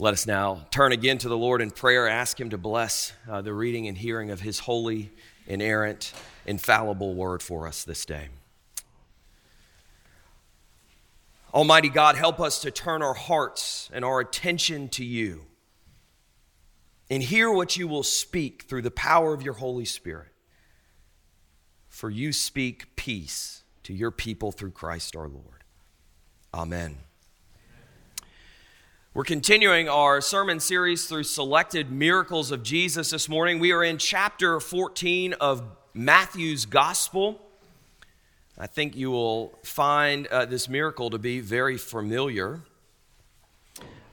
Let us now turn again to the Lord in prayer, ask Him to bless uh, the reading and hearing of His holy, inerrant, infallible word for us this day. Almighty God, help us to turn our hearts and our attention to you and hear what you will speak through the power of your Holy Spirit. For you speak peace to your people through Christ our Lord. Amen. We're continuing our sermon series through selected miracles of Jesus this morning. We are in chapter 14 of Matthew's Gospel. I think you will find uh, this miracle to be very familiar,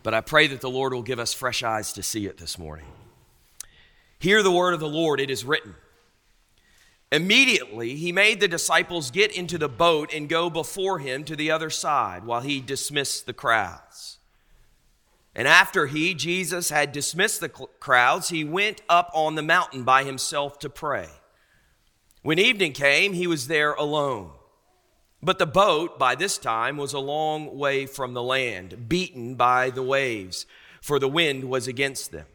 but I pray that the Lord will give us fresh eyes to see it this morning. Hear the word of the Lord, it is written. Immediately, he made the disciples get into the boat and go before him to the other side while he dismissed the crowds. And after he, Jesus, had dismissed the crowds, he went up on the mountain by himself to pray. When evening came, he was there alone. But the boat, by this time, was a long way from the land, beaten by the waves, for the wind was against them.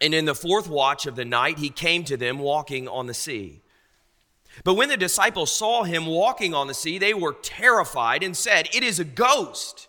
And in the fourth watch of the night, he came to them walking on the sea. But when the disciples saw him walking on the sea, they were terrified and said, It is a ghost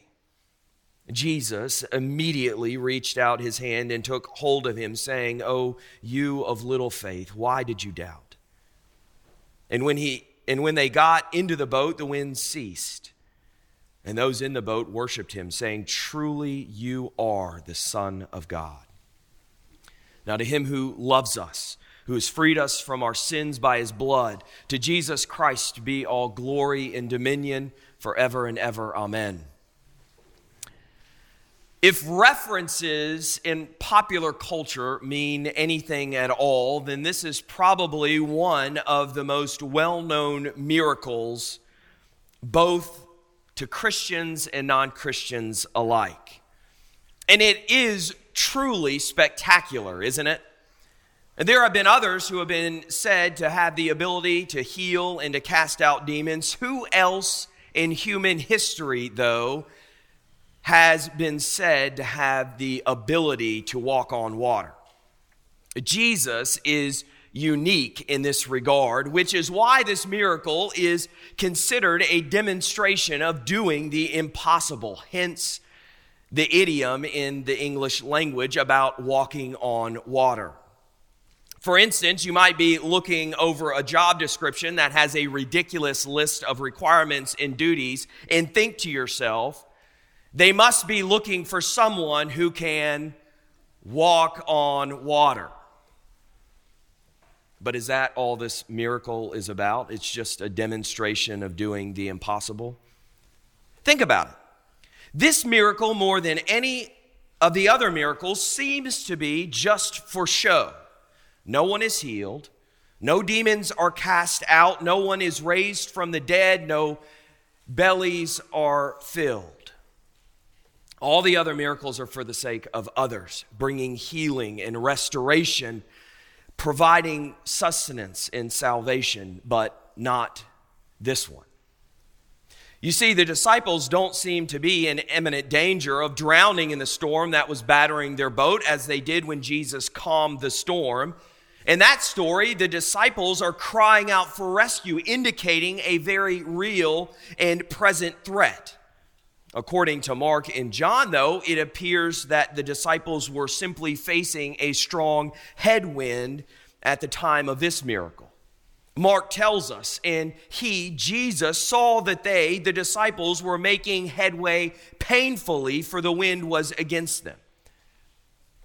Jesus immediately reached out his hand and took hold of him, saying, Oh, you of little faith, why did you doubt? And when, he, and when they got into the boat, the wind ceased. And those in the boat worshiped him, saying, Truly you are the Son of God. Now, to him who loves us, who has freed us from our sins by his blood, to Jesus Christ be all glory and dominion forever and ever. Amen. If references in popular culture mean anything at all, then this is probably one of the most well known miracles, both to Christians and non Christians alike. And it is truly spectacular, isn't it? And there have been others who have been said to have the ability to heal and to cast out demons. Who else in human history, though, has been said to have the ability to walk on water. Jesus is unique in this regard, which is why this miracle is considered a demonstration of doing the impossible. Hence, the idiom in the English language about walking on water. For instance, you might be looking over a job description that has a ridiculous list of requirements and duties and think to yourself, they must be looking for someone who can walk on water. But is that all this miracle is about? It's just a demonstration of doing the impossible? Think about it. This miracle, more than any of the other miracles, seems to be just for show. No one is healed, no demons are cast out, no one is raised from the dead, no bellies are filled. All the other miracles are for the sake of others, bringing healing and restoration, providing sustenance and salvation, but not this one. You see, the disciples don't seem to be in imminent danger of drowning in the storm that was battering their boat as they did when Jesus calmed the storm. In that story, the disciples are crying out for rescue, indicating a very real and present threat. According to Mark and John, though, it appears that the disciples were simply facing a strong headwind at the time of this miracle. Mark tells us, and he, Jesus, saw that they, the disciples, were making headway painfully, for the wind was against them.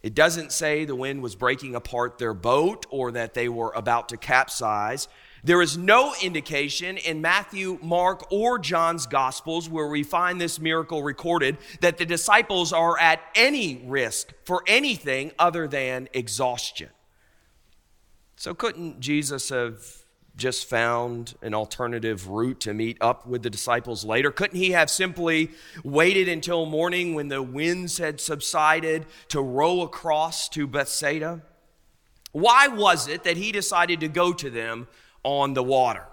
It doesn't say the wind was breaking apart their boat or that they were about to capsize. There is no indication in Matthew, Mark, or John's Gospels where we find this miracle recorded that the disciples are at any risk for anything other than exhaustion. So, couldn't Jesus have just found an alternative route to meet up with the disciples later? Couldn't he have simply waited until morning when the winds had subsided to row across to Bethsaida? Why was it that he decided to go to them on the water?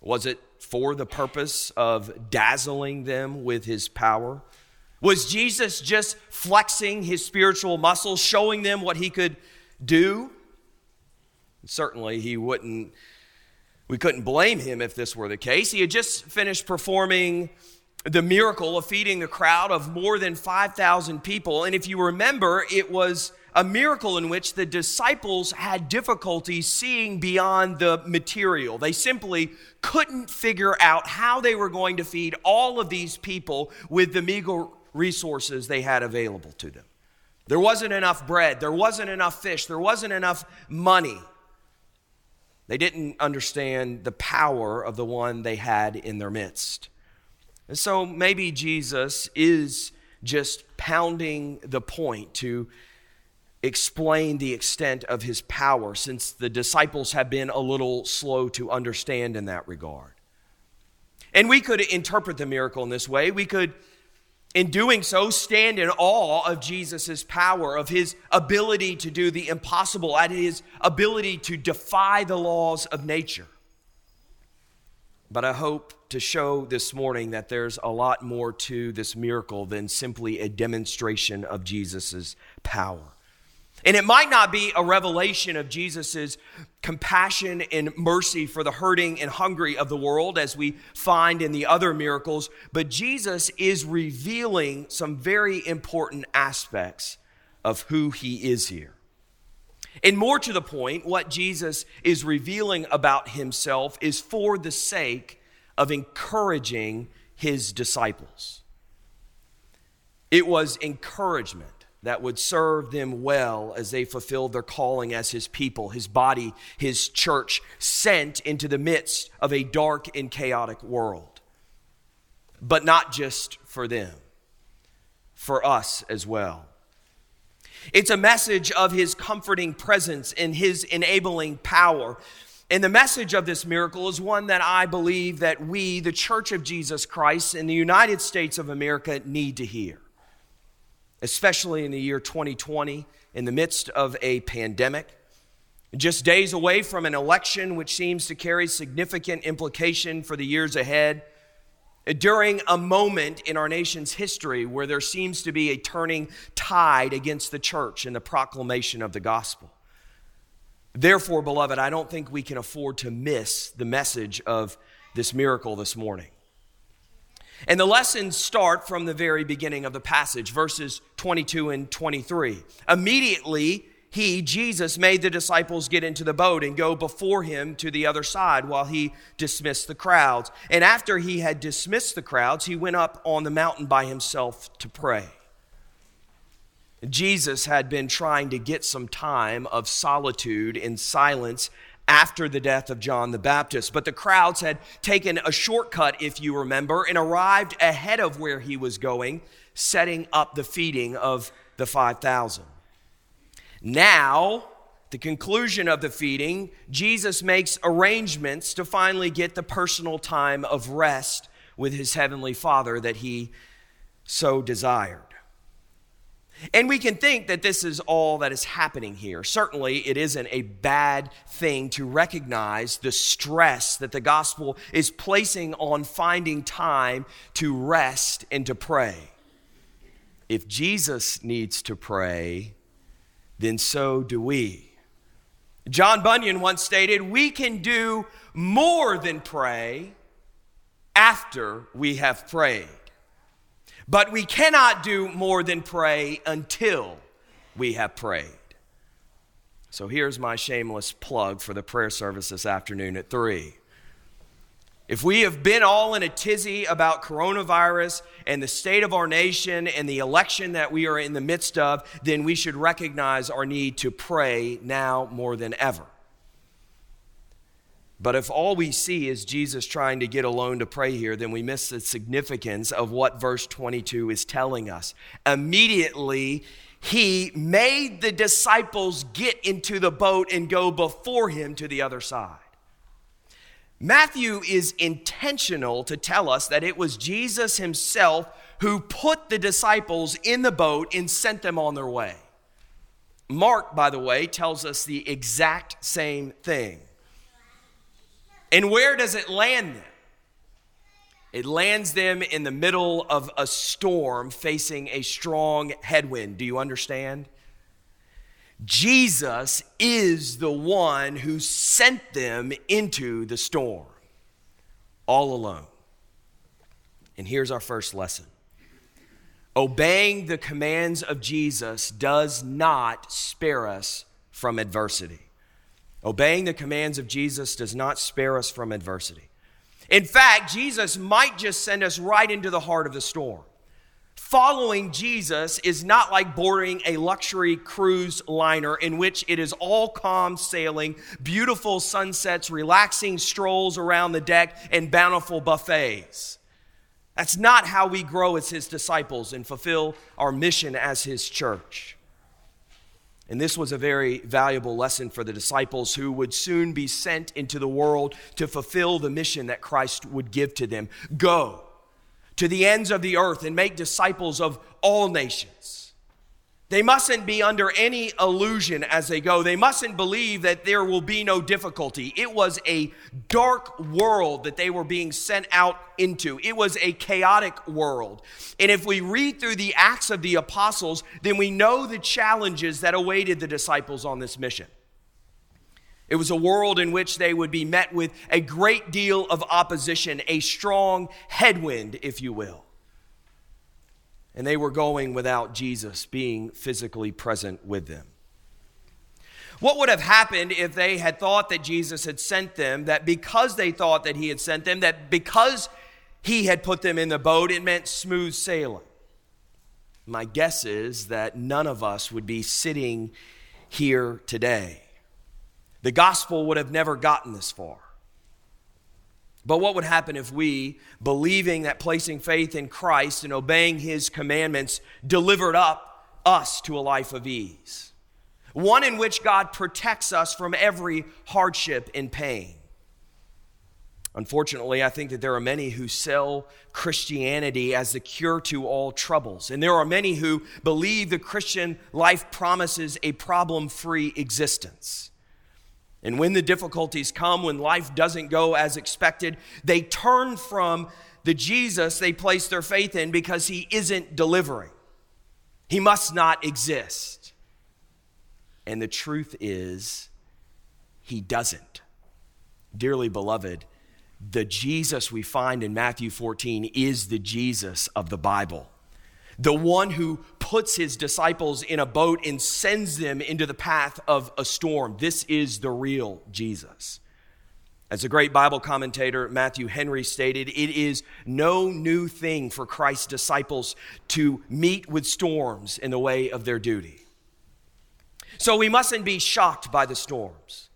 Was it for the purpose of dazzling them with his power? Was Jesus just flexing his spiritual muscles, showing them what he could do? Certainly, he wouldn't, we couldn't blame him if this were the case. He had just finished performing the miracle of feeding the crowd of more than 5,000 people. And if you remember, it was a miracle in which the disciples had difficulty seeing beyond the material. They simply couldn't figure out how they were going to feed all of these people with the meager resources they had available to them. There wasn't enough bread, there wasn't enough fish, there wasn't enough money. They didn't understand the power of the one they had in their midst. And so maybe Jesus is just pounding the point to explain the extent of his power, since the disciples have been a little slow to understand in that regard. And we could interpret the miracle in this way. We could, in doing so, stand in awe of Jesus' power, of his ability to do the impossible, at his ability to defy the laws of nature. But I hope to show this morning that there's a lot more to this miracle than simply a demonstration of Jesus' power. And it might not be a revelation of Jesus' compassion and mercy for the hurting and hungry of the world, as we find in the other miracles, but Jesus is revealing some very important aspects of who he is here. And more to the point, what Jesus is revealing about himself is for the sake of encouraging his disciples. It was encouragement that would serve them well as they fulfilled their calling as his people, his body, his church, sent into the midst of a dark and chaotic world. But not just for them, for us as well. It's a message of his comforting presence and his enabling power. And the message of this miracle is one that I believe that we, the Church of Jesus Christ in the United States of America, need to hear especially in the year 2020, in the midst of a pandemic. Just days away from an election which seems to carry significant implication for the years ahead. Uh, during a moment in our nation's history where there seems to be a turning tide against the church and the proclamation of the gospel. Therefore, beloved, I don't think we can afford to miss the message of this miracle this morning. And the lessons start from the very beginning of the passage, verses 22 and 23. Immediately, he, Jesus, made the disciples get into the boat and go before him to the other side while he dismissed the crowds. And after he had dismissed the crowds, he went up on the mountain by himself to pray. Jesus had been trying to get some time of solitude and silence after the death of John the Baptist. But the crowds had taken a shortcut, if you remember, and arrived ahead of where he was going, setting up the feeding of the 5,000. Now, the conclusion of the feeding, Jesus makes arrangements to finally get the personal time of rest with his heavenly Father that he so desired. And we can think that this is all that is happening here. Certainly, it isn't a bad thing to recognize the stress that the gospel is placing on finding time to rest and to pray. If Jesus needs to pray, then so do we. John Bunyan once stated, We can do more than pray after we have prayed. But we cannot do more than pray until we have prayed. So here's my shameless plug for the prayer service this afternoon at 3. If we have been all in a tizzy about coronavirus and the state of our nation and the election that we are in the midst of, then we should recognize our need to pray now more than ever. But if all we see is Jesus trying to get alone to pray here, then we miss the significance of what verse 22 is telling us. Immediately, he made the disciples get into the boat and go before him to the other side. Matthew is intentional to tell us that it was Jesus himself who put the disciples in the boat and sent them on their way. Mark, by the way, tells us the exact same thing. And where does it land them? It lands them in the middle of a storm facing a strong headwind. Do you understand? Jesus is the one who sent them into the storm all alone. And here's our first lesson obeying the commands of Jesus does not spare us from adversity. Obeying the commands of Jesus does not spare us from adversity. In fact, Jesus might just send us right into the heart of the storm. Following Jesus is not like boarding a luxury cruise liner in which it is all calm sailing, beautiful sunsets, relaxing strolls around the deck, and bountiful buffets. That's not how we grow as his disciples and fulfill our mission as his church. And this was a very valuable lesson for the disciples who would soon be sent into the world to fulfill the mission that Christ would give to them. Go to the ends of the earth and make disciples of all nations they mustn't be under any illusion as they go. They mustn't believe that there will be no difficulty. It was a dark world that they were being sent out into, it was a chaotic world. And if we read through the Acts of the Apostles, then we know the challenges that awaited the disciples on this mission. It was a world in which they would be met with a great deal of opposition, a strong headwind, if you will and they were going without Jesus being physically present with them. What would have happened if they had thought that Jesus had sent them, that because they thought that he had sent them, that because he had put them in the boat, it meant smooth sailing? My guess is that none of us would be sitting here today. The gospel would have never gotten this far. But what would happen if we, believing that placing faith in Christ and obeying his commandments, delivered up us to a life of ease? One in which God protects us from every hardship and pain. Unfortunately, I think that there are many who sell Christianity as the cure to all troubles. And there are many who believe the Christian life promises a problem free existence. And when the difficulties come, when life doesn't go as expected, they turn from the Jesus they place their faith in because he isn't delivering. He must not exist. And the truth is, he doesn't. Dearly beloved, the Jesus we find in Matthew 14 is the Jesus of the Bible the one who puts his disciples in a boat and sends them into the path of a storm. This is the real Jesus. As a great Bible commentator, Matthew Henry stated, it is no new thing for Christ's disciples to meet with storms in the way of their duty. So we mustn't be shocked by the storms.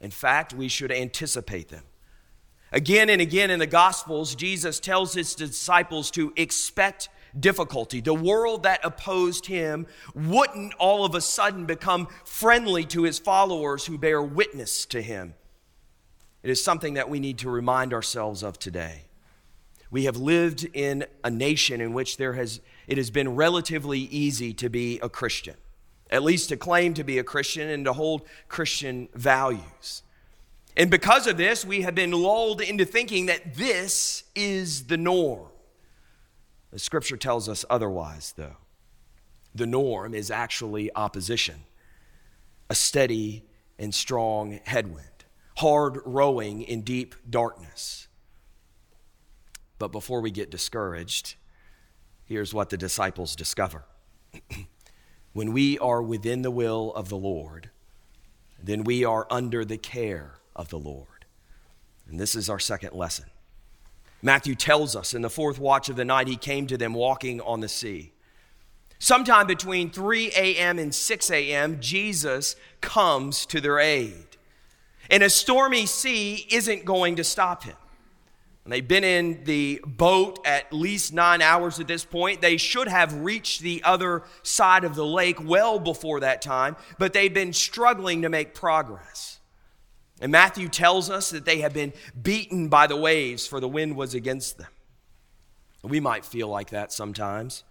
In fact, we should anticipate them. Again and again in the Gospels, Jesus tells his disciples to expect difficulty. The world that opposed him wouldn't all of a sudden become friendly to his followers who bear witness to him. It is something that we need to remind ourselves of today. We have lived in a nation in which there has, it has been relatively easy to be a Christian, at least to claim to be a Christian and to hold Christian values. And because of this, we have been lulled into thinking that this is the norm. The scripture tells us otherwise, though. The norm is actually opposition, a steady and strong headwind, hard rowing in deep darkness. But before we get discouraged, here's what the disciples discover. when we are within the will of the Lord, then we are under the care of the Lord. And this is our second lesson. Matthew tells us in the fourth watch of the night, he came to them walking on the sea. Sometime between 3 a.m. and 6 a.m., Jesus comes to their aid. And a stormy sea isn't going to stop him. And they've been in the boat at least nine hours at this point. They should have reached the other side of the lake well before that time, but they've been struggling to make progress. And Matthew tells us that they have been beaten by the waves, for the wind was against them. We might feel like that sometimes.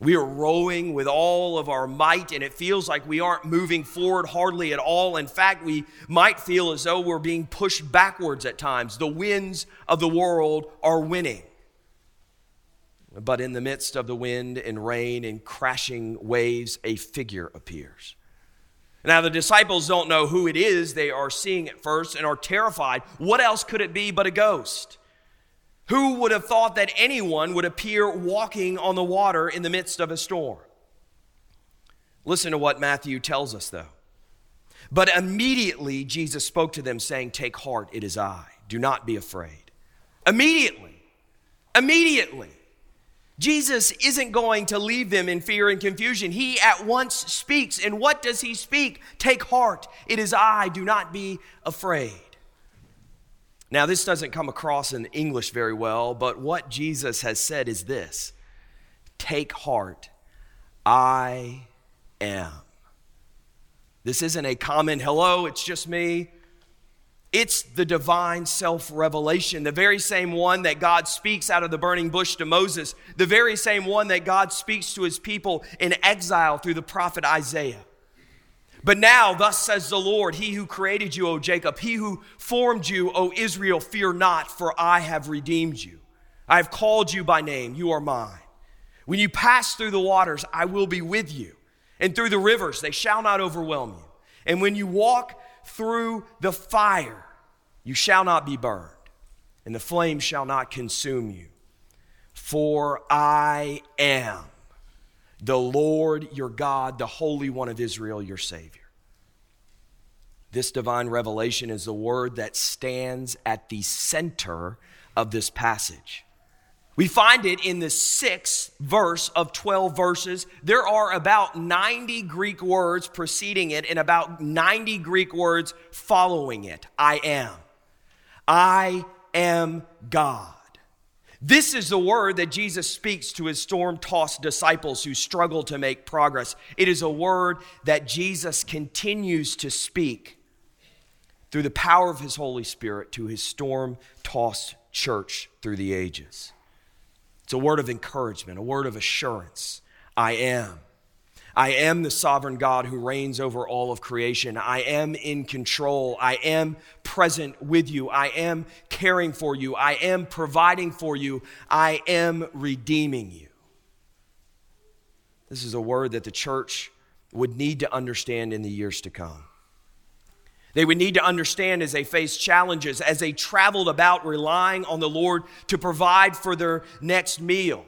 We are rowing with all of our might, and it feels like we aren't moving forward hardly at all. In fact, we might feel as though we're being pushed backwards at times. The winds of the world are winning. But in the midst of the wind and rain and crashing waves, a figure appears. Now, the disciples don't know who it is they are seeing at first and are terrified. What else could it be but a ghost? Who would have thought that anyone would appear walking on the water in the midst of a storm? Listen to what Matthew tells us, though. But immediately Jesus spoke to them, saying, Take heart, it is I. Do not be afraid. Immediately. Immediately. Jesus isn't going to leave them in fear and confusion. He at once speaks. And what does he speak? Take heart, it is I. Do not be afraid. Now, this doesn't come across in English very well, but what Jesus has said is this Take heart, I am. This isn't a common hello, it's just me. It's the divine self revelation, the very same one that God speaks out of the burning bush to Moses, the very same one that God speaks to his people in exile through the prophet Isaiah. But now, thus says the Lord, He who created you, O Jacob, He who formed you, O Israel, fear not, for I have redeemed you. I have called you by name, you are mine. When you pass through the waters, I will be with you, and through the rivers, they shall not overwhelm you. And when you walk through the fire, you shall not be burned, and the flame shall not consume you. For I am the Lord your God, the Holy One of Israel, your Savior. This divine revelation is the word that stands at the center of this passage. We find it in the sixth verse of 12 verses. There are about 90 Greek words preceding it and about 90 Greek words following it. I am. I am God. This is the word that Jesus speaks to his storm tossed disciples who struggle to make progress. It is a word that Jesus continues to speak through the power of his Holy Spirit to his storm tossed church through the ages. It's a word of encouragement, a word of assurance. I am. I am the sovereign God who reigns over all of creation. I am in control. I am present with you. I am caring for you. I am providing for you. I am redeeming you. This is a word that the church would need to understand in the years to come. They would need to understand as they faced challenges, as they traveled about relying on the Lord to provide for their next meal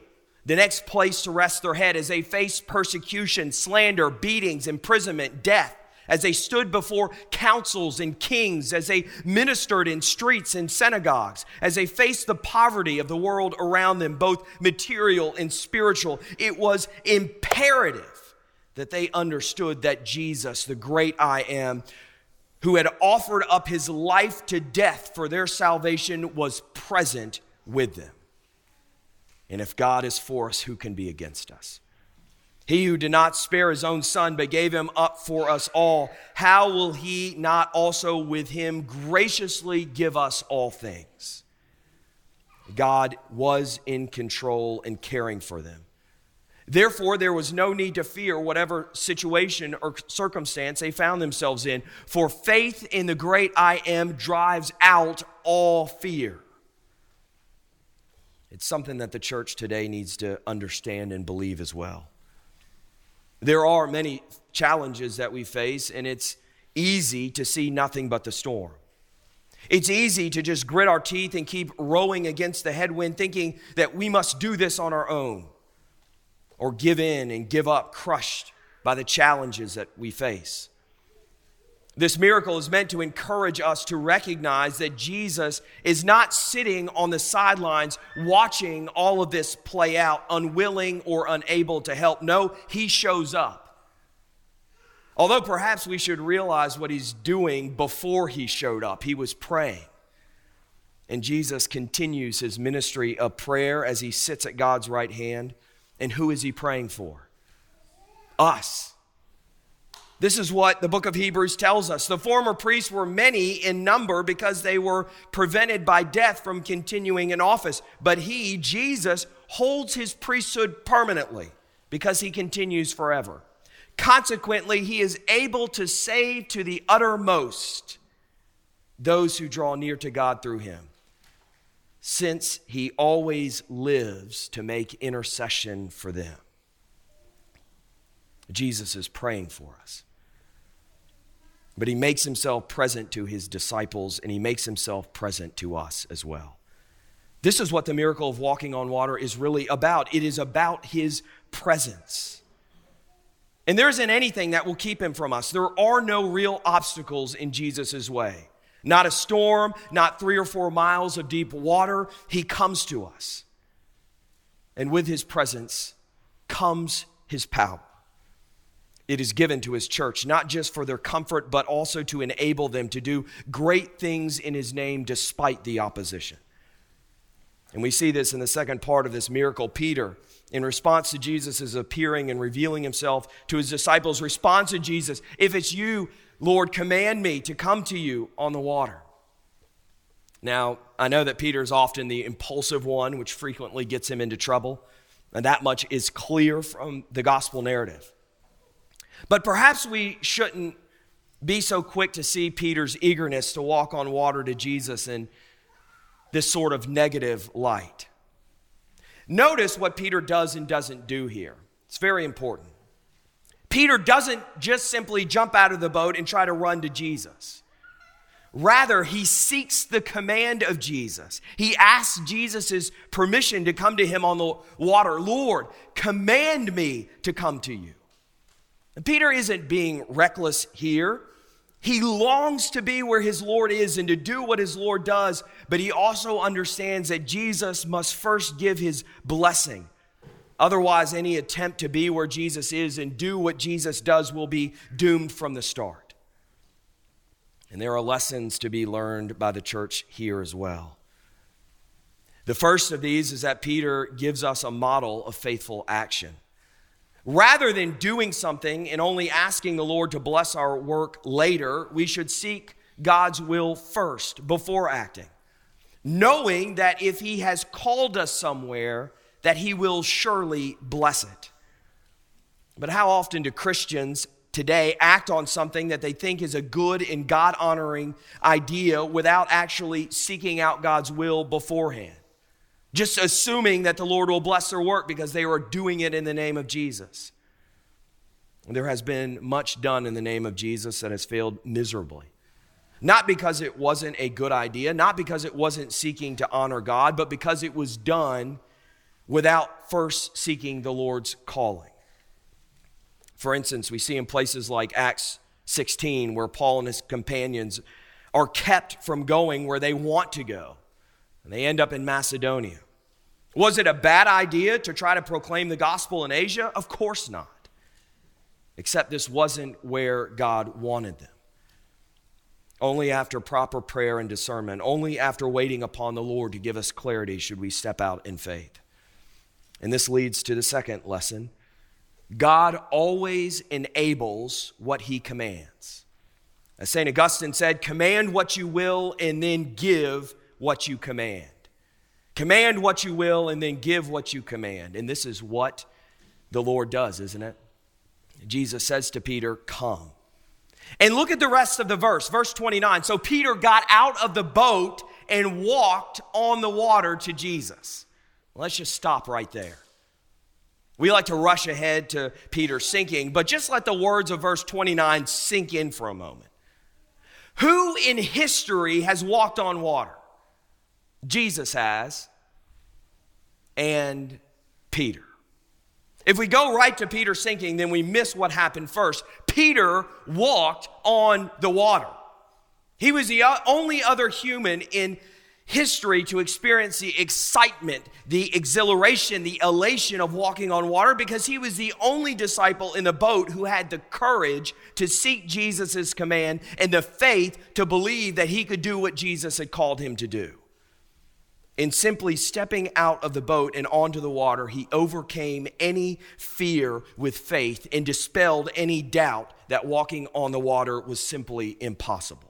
the next place to rest their head as they faced persecution, slander, beatings, imprisonment, death, as they stood before councils and kings, as they ministered in streets and synagogues, as they faced the poverty of the world around them, both material and spiritual. It was imperative that they understood that Jesus, the great I am, who had offered up his life to death for their salvation, was present with them. And if God is for us, who can be against us? He who did not spare his own son, but gave him up for us all, how will he not also with him graciously give us all things? God was in control and caring for them. Therefore, there was no need to fear whatever situation or circumstance they found themselves in, for faith in the great I am drives out all fear. It's something that the church today needs to understand and believe as well. There are many challenges that we face, and it's easy to see nothing but the storm. It's easy to just grit our teeth and keep rowing against the headwind, thinking that we must do this on our own, or give in and give up, crushed by the challenges that we face. This miracle is meant to encourage us to recognize that Jesus is not sitting on the sidelines watching all of this play out, unwilling or unable to help. No, he shows up. Although perhaps we should realize what he's doing before he showed up. He was praying. And Jesus continues his ministry of prayer as he sits at God's right hand. And who is he praying for? Us. This is what the book of Hebrews tells us. The former priests were many in number because they were prevented by death from continuing in office. But he, Jesus, holds his priesthood permanently because he continues forever. Consequently, he is able to save to the uttermost those who draw near to God through him, since he always lives to make intercession for them. Jesus is praying for us. But he makes himself present to his disciples and he makes himself present to us as well. This is what the miracle of walking on water is really about. It is about his presence. And there isn't anything that will keep him from us. There are no real obstacles in Jesus' way. Not a storm, not three or four miles of deep water. He comes to us. And with his presence comes his power. It is given to his church, not just for their comfort, but also to enable them to do great things in his name despite the opposition. And we see this in the second part of this miracle. Peter in response to Jesus' appearing and revealing himself to his disciples, responds to Jesus, If it's you, Lord, command me to come to you on the water. Now, I know that Peter is often the impulsive one, which frequently gets him into trouble, and that much is clear from the gospel narrative. But perhaps we shouldn't be so quick to see Peter's eagerness to walk on water to Jesus in this sort of negative light. Notice what Peter does and doesn't do here. It's very important. Peter doesn't just simply jump out of the boat and try to run to Jesus. Rather, he seeks the command of Jesus. He asks Jesus' permission to come to him on the water. Lord, command me to come to you. And Peter isn't being reckless here. He longs to be where his Lord is and to do what his Lord does, but he also understands that Jesus must first give his blessing. Otherwise, any attempt to be where Jesus is and do what Jesus does will be doomed from the start. And there are lessons to be learned by the church here as well. The first of these is that Peter gives us a model of faithful action. Rather than doing something and only asking the Lord to bless our work later, we should seek God's will first before acting, knowing that if He has called us somewhere, that He will surely bless it. But how often do Christians today act on something that they think is a good and God honoring idea without actually seeking out God's will beforehand? just assuming that the Lord will bless their work because they are doing it in the name of Jesus. There has been much done in the name of Jesus that has failed miserably. Not because it wasn't a good idea, not because it wasn't seeking to honor God, but because it was done without first seeking the Lord's calling. For instance, we see in places like Acts 16 where Paul and his companions are kept from going where they want to go and they end up in Macedonia. Was it a bad idea to try to proclaim the gospel in Asia? Of course not. Except this wasn't where God wanted them. Only after proper prayer and discernment, only after waiting upon the Lord to give us clarity, should we step out in faith. And this leads to the second lesson God always enables what he commands. As St. Augustine said, command what you will and then give what you command. Command what you will and then give what you command. And this is what the Lord does, isn't it? Jesus says to Peter, Come. And look at the rest of the verse, verse 29. So Peter got out of the boat and walked on the water to Jesus. Let's just stop right there. We like to rush ahead to Peter sinking, but just let the words of verse 29 sink in for a moment. Who in history has walked on water? Jesus has, and Peter. If we go right to Peter sinking, then we miss what happened first. Peter walked on the water. He was the only other human in history to experience the excitement, the exhilaration, the elation of walking on water because he was the only disciple in the boat who had the courage to seek Jesus' command and the faith to believe that he could do what Jesus had called him to do. In simply stepping out of the boat and onto the water, he overcame any fear with faith and dispelled any doubt that walking on the water was simply impossible.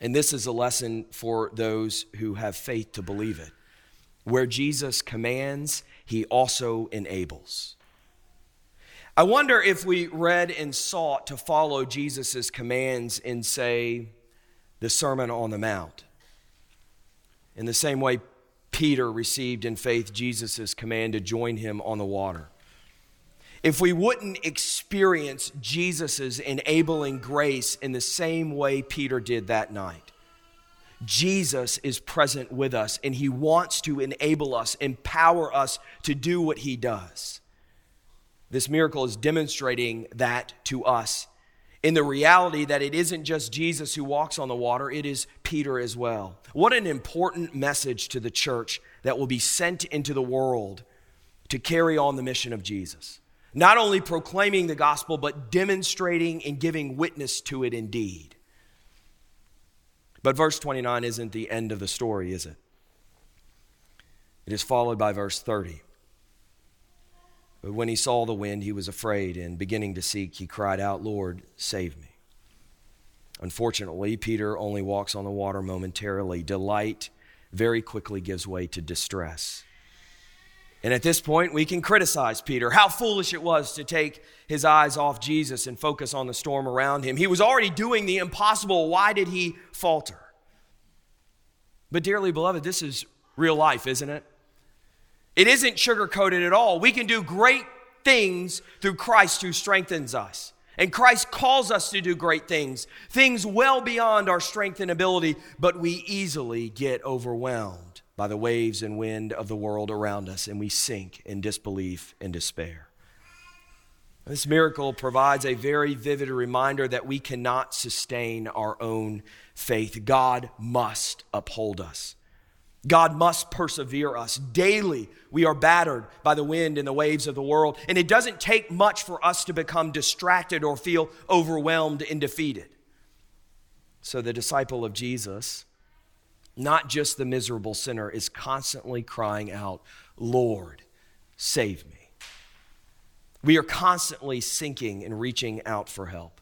And this is a lesson for those who have faith to believe it. Where Jesus commands, he also enables. I wonder if we read and sought to follow Jesus' commands in, say, the Sermon on the Mount. In the same way, Peter received in faith Jesus' command to join him on the water. If we wouldn't experience Jesus' enabling grace in the same way Peter did that night, Jesus is present with us and he wants to enable us, empower us to do what he does. This miracle is demonstrating that to us in the reality that it isn't just Jesus who walks on the water, it is Peter as well. What an important message to the church that will be sent into the world to carry on the mission of Jesus. Not only proclaiming the gospel, but demonstrating and giving witness to it indeed. But verse 29 isn't the end of the story, is it? It is followed by verse 30. But when he saw the wind, he was afraid, and beginning to seek, he cried out, Lord, save me. Unfortunately, Peter only walks on the water momentarily. Delight very quickly gives way to distress. And at this point, we can criticize Peter. How foolish it was to take his eyes off Jesus and focus on the storm around him. He was already doing the impossible. Why did he falter? But, dearly beloved, this is real life, isn't it? It isn't sugar coated at all. We can do great things through Christ who strengthens us. And Christ calls us to do great things, things well beyond our strength and ability, but we easily get overwhelmed by the waves and wind of the world around us, and we sink in disbelief and despair. This miracle provides a very vivid reminder that we cannot sustain our own faith. God must uphold us. God must persevere us. Daily, we are battered by the wind and the waves of the world, and it doesn't take much for us to become distracted or feel overwhelmed and defeated. So, the disciple of Jesus not just the miserable sinner, is constantly crying out, Lord, save me. We are constantly sinking and reaching out for help.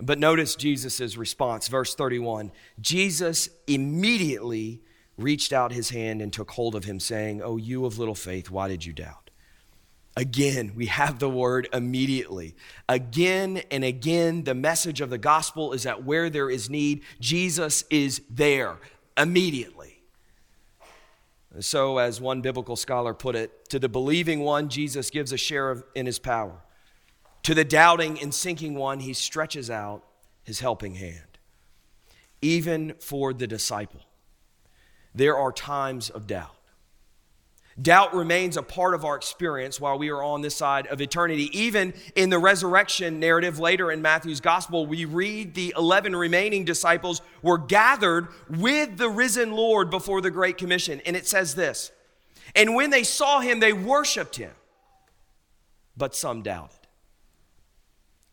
But notice Jesus' response, verse 31. Jesus immediately reached out his hand and took hold of him, saying, Oh, you of little faith, why did you doubt? Again, we have the word immediately. Again and again, the message of the gospel is that where there is need, Jesus is there immediately. So, as one biblical scholar put it, to the believing one, Jesus gives a share of, in his power. To the doubting and sinking one, he stretches out his helping hand. Even for the disciple, there are times of doubt. Doubt remains a part of our experience while we are on this side of eternity. Even in the resurrection narrative later in Matthew's gospel, we read the 11 remaining disciples were gathered with the risen Lord before the Great Commission. And it says this And when they saw him, they worshiped him, but some doubted.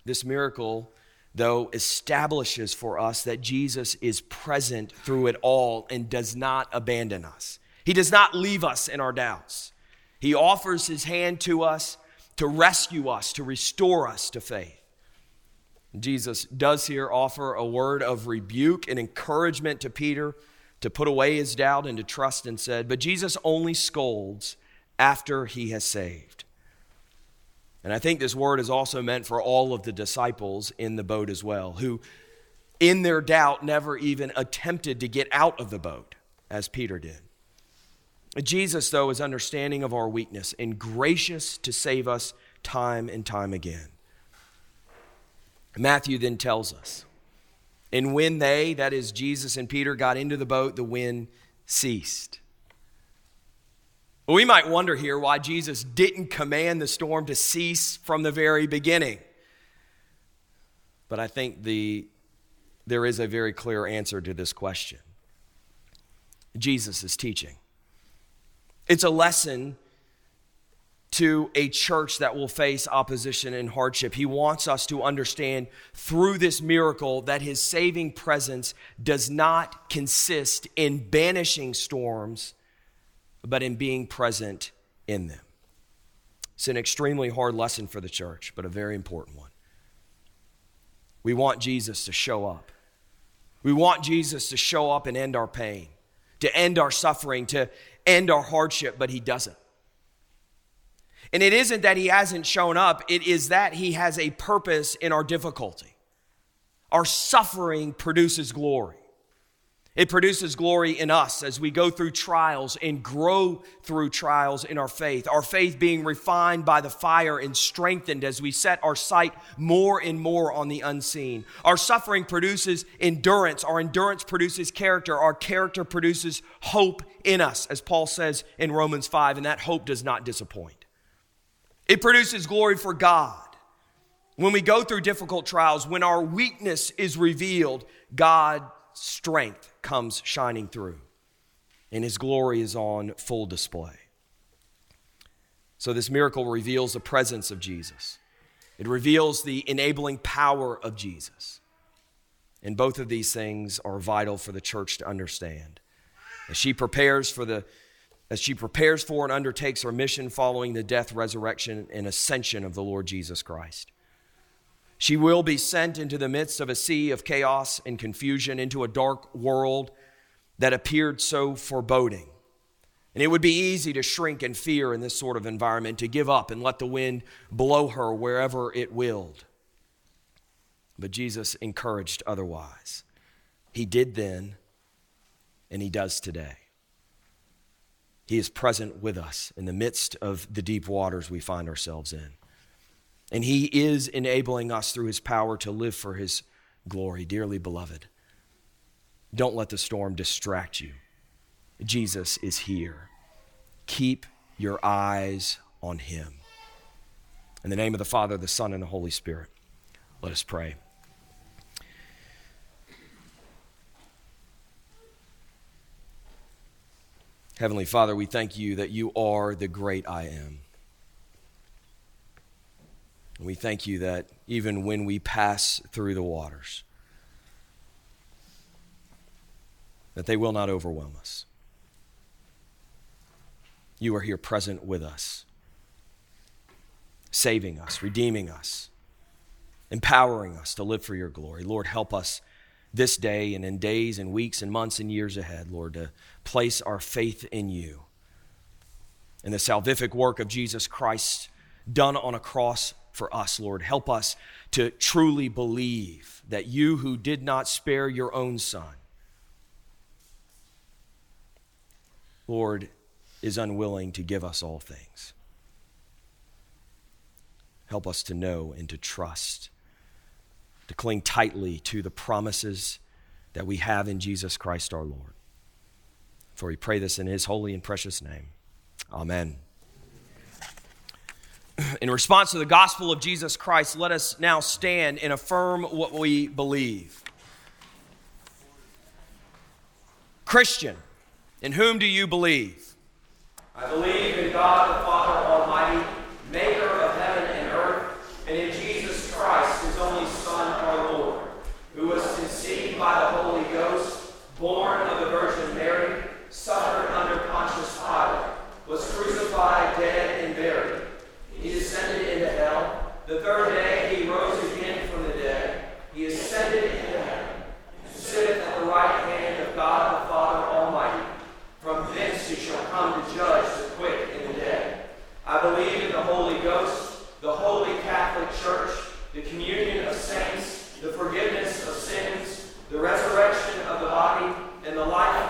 This miracle, though, establishes for us that Jesus is present through it all and does not abandon us. He does not leave us in our doubts. He offers his hand to us to rescue us, to restore us to faith. Jesus does here offer a word of rebuke and encouragement to Peter to put away his doubt and to trust instead. But Jesus only scolds after he has saved. And I think this word is also meant for all of the disciples in the boat as well, who in their doubt never even attempted to get out of the boat, as Peter did. Jesus, though, is understanding of our weakness and gracious to save us time and time again. Matthew then tells us, and when they, that is Jesus and Peter, got into the boat, the wind ceased. Well, we might wonder here why Jesus didn't command the storm to cease from the very beginning. But I think the, there is a very clear answer to this question. Jesus is teaching. It's a lesson to a church that will face opposition and hardship. He wants us to understand through this miracle that his saving presence does not consist in banishing storms, but in being present in them. It's an extremely hard lesson for the church, but a very important one. We want Jesus to show up. We want Jesus to show up and end our pain, to end our suffering, to end our hardship, but he doesn't. And it isn't that he hasn't shown up, it is that he has a purpose in our difficulty. Our suffering produces glory. It produces glory in us as we go through trials and grow through trials in our faith. Our faith being refined by the fire and strengthened as we set our sight more and more on the unseen. Our suffering produces endurance. Our endurance produces character. Our character produces hope in us, as Paul says in Romans 5, and that hope does not disappoint. It produces glory for God. When we go through difficult trials, when our weakness is revealed, God strength comes shining through, and his glory is on full display. So, this miracle reveals the presence of Jesus, it reveals the enabling power of Jesus. And both of these things are vital for the church to understand. As she prepares for the as she prepares for and undertakes her mission following the death, resurrection, and ascension of the Lord Jesus Christ. She will be sent into the midst of a sea of chaos and confusion, into a dark world that appeared so foreboding. And it would be easy to shrink in fear in this sort of environment, to give up and let the wind blow her wherever it willed. But Jesus encouraged otherwise. He did then, and He does today. He is present with us in the midst of the deep waters we find ourselves in. And He is enabling us through His power to live for His glory. Dearly beloved, don't let the storm distract you. Jesus is here. Keep your eyes on Him. In the name of the Father, the Son, and the Holy Spirit, let us pray. Heavenly Father, we thank you that you are the great I am. And we thank you that even when we pass through the waters, that they will not overwhelm us. You are here present with us, saving us, redeeming us, empowering us to live for your glory. Lord, help us this day and in days and weeks and months and years ahead, Lord, to place our faith in you and the salvific work of Jesus Christ done on a cross for us, Lord. Help us to truly believe that you who did not spare your own son, Lord, is unwilling to give us all things. Help us to know and to trust, to cling tightly to the promises that we have in Jesus Christ our Lord. For we pray this in his holy and precious name. Amen in response to the gospel of Jesus Christ, let us now stand and affirm what we believe. Christian, in whom do you believe? I believe in God the Father and the light